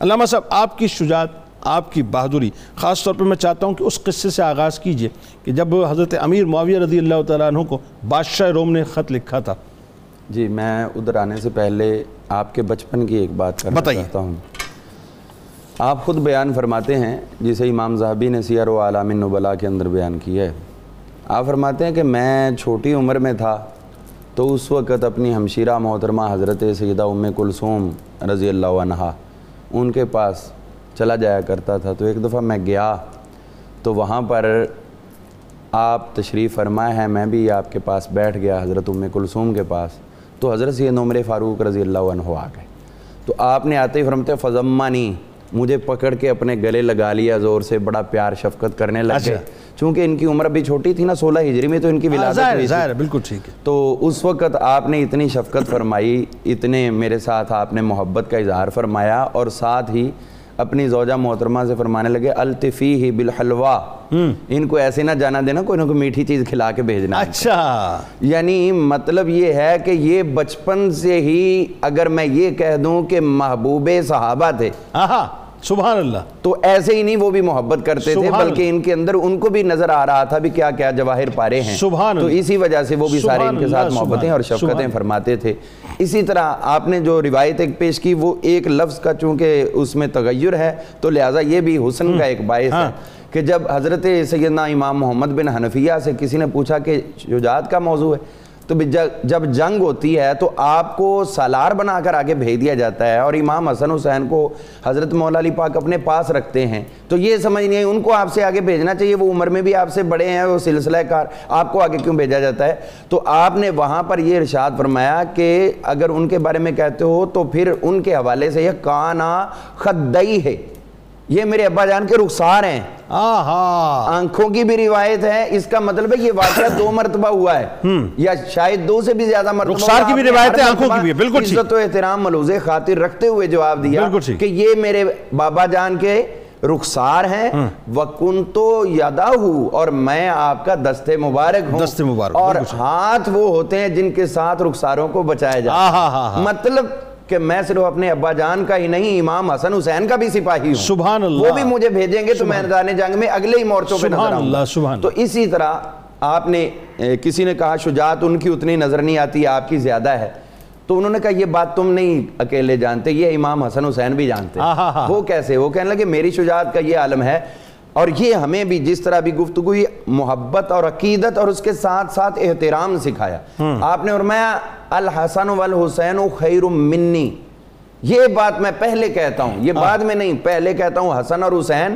علامہ صاحب آپ کی شجاعت آپ کی بہادری خاص طور پہ میں چاہتا ہوں کہ اس قصے سے آغاز کیجیے کہ جب حضرت امیر معاویہ رضی اللہ تعالیٰ عنہ کو بادشاہ روم نے خط لکھا تھا۔ جی میں ادھر آنے سے پہلے آپ کے بچپن کی ایک بات کرنا چاہتا ہوں۔ آپ خود بیان فرماتے ہیں جسے امام زہبی نے سیر و عالم النبلاء کے اندر بیان کیا ہے۔ آپ فرماتے ہیں کہ میں چھوٹی عمر میں تھا تو اس وقت اپنی ہمشیرہ محترمہ حضرت سیدہ ام کلثوم رضی اللہ عنہ ان کے پاس چلا جایا کرتا تھا، تو ایک دفعہ میں گیا تو وہاں پر آپ تشریف فرمائے ہیں، میں بھی آپ کے پاس بیٹھ گیا حضرت ام کلثوم کے پاس۔ تو حضرت سید عمر فاروق رضی اللہ عنہ آ گئے۔ تو آپ نے آتے ہی فرمتے فضمانی مجھے پکڑ کے اپنے گلے لگا لیا زور سے بڑا پیار شفقت کرنے لگ گئے۔ چونکہ ان کی عمر بھی چھوٹی تھی نا سولہ ہجری میں تو ان کی ولادت ظاہر ہے بالکل ٹھیک ہے۔ تو اس وقت آپ نے اتنی شفقت فرمائی اتنے میرے ساتھ آپ نے محبت کا اظہار فرمایا اور ساتھ ہی اپنی زوجہ محترمہ سے فرمانے لگے التفی ہی بالحلوہ ان کو ایسے نہ جانا دینا کوئی نہ کوئی میٹھی چیز کھلا کے بھیجنا۔ اچھا۔ یعنی مطلب یہ ہے کہ یہ بچپن سے ہی اگر میں یہ کہہ دوں کہ محبوب صحابہ تھے۔ آہا۔ سبحان اللہ۔ تو ایسے ہی نہیں وہ بھی محبت کرتے تھے بلکہ ان کے اندر ان کو بھی نظر آ رہا تھا بھی کیا کیا جواہر پارے ہیں۔ سبحان تو اسی وجہ سے وہ بھی سارے ان کے ساتھ محبتیں اور شفقتیں فرماتے تھے۔ اسی طرح آپ نے جو روایت ایک پیش کی وہ ایک لفظ کا چونکہ اس میں تغیر ہے تو لہٰذا یہ بھی حسن کا ایک باعث ہے ہاں۔ کہ جب حضرت سیدنا امام محمد بن حنفیہ سے کسی نے پوچھا کہ شجاعت کا موضوع ہے تو جب جب جنگ ہوتی ہے تو آپ کو سالار بنا کر آگے بھیج دیا جاتا ہے اور امام حسن حسین کو حضرت مولا علی پاک اپنے پاس رکھتے ہیں۔ تو یہ سمجھ نہیں ہے ان کو آپ سے آگے بھیجنا چاہیے، وہ عمر میں بھی آپ سے بڑے ہیں، وہ سلسلہ کار، آپ کو آگے کیوں بھیجا جاتا ہے؟ تو آپ نے وہاں پر یہ ارشاد فرمایا کہ اگر ان کے بارے میں کہتے ہو تو پھر ان کے حوالے سے یہ کانا خدئی ہے۔ یہ میرے ابا جان کے رخسار ہیں۔ آنکھوں کی بھی روایت ہے اس کا مطلب ہے یہ واقعہ دو مرتبہ ہوا ہے۔ یا شاید دو سے بھی زیادہ مرتبہ رخسار۔ کی بھی روایت ہے، آنکھوں کی بھی ہے، بالکل۔ عزت و احترام ملوز خاطر رکھتے ہوئے جواب دیا۔ کہ یہ میرے بابا جان کے رخسار ہیں۔ وَكُنْتُ يَدَاهُ اور میں آپ کا دست مبارک ہوں۔ دست مبارک، اور۔ ہاتھ وہ ہوتے ہیں جن کے ساتھ رخساروں کو بچایا ہا مطلب کہ میں صرف اپنے ابا جان کا ہی نہیں امام حسن حسین کا بھی سپاہی ہوں۔ سبحان اللہ۔ وہ بھی مجھے بھیجیں گے تو میدان جنگ میں اگلے ہی مورچوں پہ نظر آؤں اللہ، سبحان تو اسی طرح آپ نے کسی نے کہا شجاعت ان کی اتنی نظر نہیں آتی آپ کی زیادہ ہے۔ تو انہوں نے کہا یہ بات تم نہیں اکیلے جانتے یہ امام حسن حسین بھی جانتے۔ وہ کیسے؟ وہ کہنے لگے میری شجاعت کا یہ عالم ہے اور یہ ہمیں بھی جس طرح بھی گفتگو محبت اور عقیدت اور اس کے ساتھ ساتھ احترام سکھایا۔ آپ نے فرمایا الحسن والحسین خیر منی۔ یہ بات میں پہلے کہتا ہوں یہ بعد میں نہیں پہلے کہتا ہوں حسن اور حسین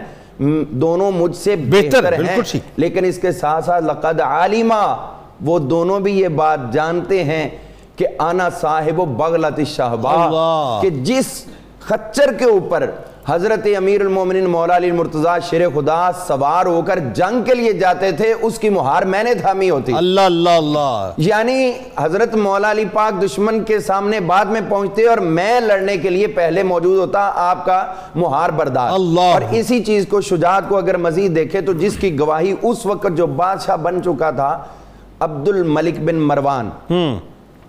دونوں مجھ سے بہتر، ہیں۔ لیکن اس کے ساتھ ساتھ لقد عالما وہ دونوں بھی یہ بات جانتے ہیں کہ آنا صاحب و بغلت اللہ۔ کہ جس خچر کے اوپر حضرت امیر المومنین مولا علی مرتضی شیر خدا سوار ہو کر جنگ کے لیے جاتے تھے اس کی مہار میں نے تھامی ہوتی۔ اللہ اللہ اللہ۔ یعنی حضرت مولا علی پاک دشمن کے سامنے بعد میں پہنچتے اور میں لڑنے کے لیے پہلے موجود ہوتا آپ کا مہار بردار۔ اللہ۔ اور اسی چیز کو شجاعت کو اگر مزید دیکھے تو جس کی گواہی اس وقت جو بادشاہ بن چکا تھا عبد الملک بن مروان۔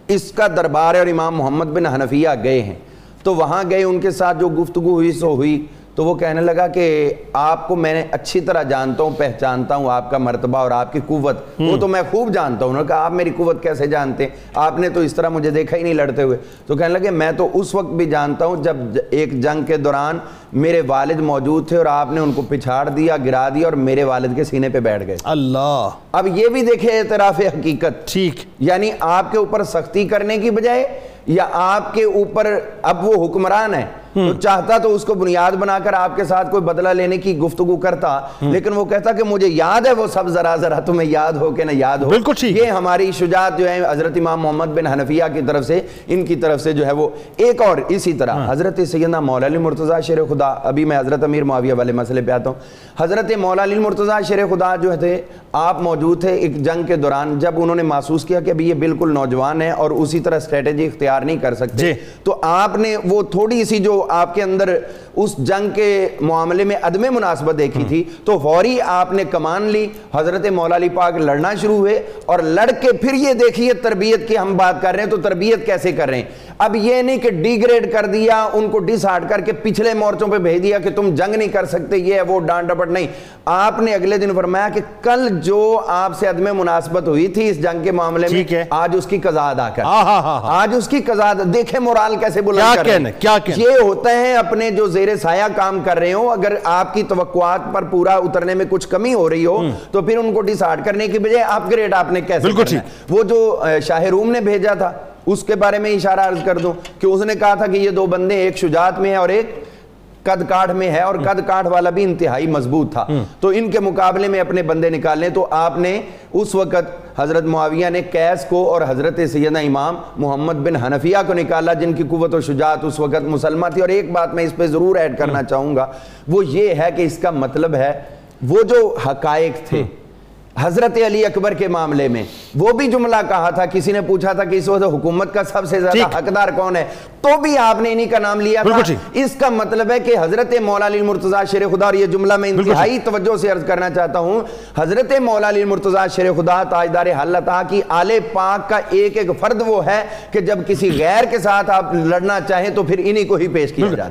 اس کا دربار ہے اور امام محمد بن حنفیہ گئے ہیں۔ تو وہاں گئے ان کے ساتھ جو گفتگو ہوئی سو ہوئی تو وہ کہنے لگا کہ آپ کو میں نے اچھی طرح جانتا ہوں پہچانتا ہوں آپ کا مرتبہ اور آپ کی قوت۔ وہ تو میں خوب جانتا ہوں انہوں نے کہا آپ میری قوت کیسے جانتے ہیں؟ آپ نے تو اس طرح مجھے دیکھا ہی نہیں لڑتے ہوئے۔ تو کہنے لگے میں تو اس وقت بھی جانتا ہوں جب ایک جنگ کے دوران میرے والد موجود تھے اور آپ نے ان کو پچھاڑ دیا گرا دیا اور میرے والد کے سینے پہ بیٹھ گئے۔ اللہ۔ اب یہ بھی دیکھے اعتراف حقیقت۔ ٹھیک۔ یعنی آپ کے اوپر سختی کرنے کی بجائے یا آپ کے اوپر اب وہ حکمران ہے تو چاہتا تو اس کو بنیاد بنا کر آپ کے ساتھ کوئی بدلہ لینے کی گفتگو کرتا لیکن وہ کہتا کہ مجھے یاد ہے وہ سب ذرا ذرا تمہیں یاد ہو کہ نہ یاد ہو۔ بالکل یہ ہماری شجاعت جو ہے حضرت امام محمد بن حنفیہ کی طرف سے ان کی طرف سے جو ہے وہ ایک اور اسی طرح۔ حضرت سیدنا مولا علی مرتضی شیر خدا ابھی میں حضرت امیر معاویہ والے مسئلے پہ آتا ہوں۔ حضرت مولا علی مرتضی شیر خدا جو تھے آپ موجود تھے ایک جنگ کے دوران جب انہوں نے محسوس کیا کہ ابھی یہ بالکل نوجوان ہے اور اسی طرح اسٹریٹجی اختیار نہیں کر سکتے۔ جی۔ تو آپ نے وہ تھوڑی سی جو آپ کے اندر اس جنگ کے معاملے میں عدم مناسبت دیکھی تھی تو فوری آپ نے کمان لی حضرت مولا علی پاک لڑنا شروع ہوئے اور لڑ کے پھر یہ دیکھیے تربیت کی ہم بات کر رہے ہیں تو تربیت کیسے کر رہے ہیں؟ اب یہ نہیں کہ ڈی گریڈ کر دیا ان کو ڈس ہارٹ کر کے پچھلے مورچوں پہ بھیج دیا کہ تم جنگ نہیں کر سکتے یہ ہے وہ ڈانٹ ڈپٹ نہیں۔ آپ نے اگلے دن فرمایا کہ کل جو آپ سے عدم مناسبت ہوئی تھی اس جنگ کے معاملے میں آج اس کی قضا ادا کر۔ ہاں ہاں ہاں آج اس کی قضا دیکھیں مورال کیسے بلند کر یہ ہوتا ہے اپنے جو زیر سایہ کام کر رہے ہو اگر آپ کی توقعات پر پورا اترنے میں کچھ کمی ہو رہی ہو تو پھر ان کو ڈسارٹ کرنے کی بجائے اپ گریڈ آپ نے کیسے کرنا ہے؟ وہ جو شاہ روم نے بھیجا تھا اس کے بارے میں اشارہ عرض کر دوں کہ اس نے کہا تھا کہ یہ دو بندے ایک شجاعت میں ہے اور ایک قد کاٹ میں ہے اور قد کاٹ والا بھی انتہائی مضبوط تھا۔ تو ان کے مقابلے میں اپنے بندے نکالنے تو آپ نے اس وقت حضرت معاویہ نے کیس کو اور حضرت سیدنا امام محمد بن حنفیہ کو نکالا جن کی قوت و شجاعت اس وقت مسلمہ تھی۔ اور ایک بات میں اس پہ ضرور ایڈ کرنا چاہوں گا۔ وہ یہ ہے کہ اس کا مطلب ہے وہ جو حقائق تھے حضرت علی اکبر کے معاملے میں۔ وہ بھی جملہ کہا تھا کسی نے پوچھا تھا کہ اس وقت حکومت کا سب سے زیادہ۔ حقدار کون ہے؟ تو بھی آپ نے انہی کا نام لیا تھا۔ اس کا مطلب ہے کہ حضرت مولا علی مرتضی شیر خدا اور یہ جملہ میں انتہائی توجہ سے عرض کرنا چاہتا ہوں حضرت مولا علی مرتضی شیر خدا تاجدار حلتا کی آل پاک کا ایک ایک فرد وہ ہے کہ جب کسی غیر کے ساتھ آپ لڑنا چاہیں تو پھر انہی کو ہی پیش کیا جاتا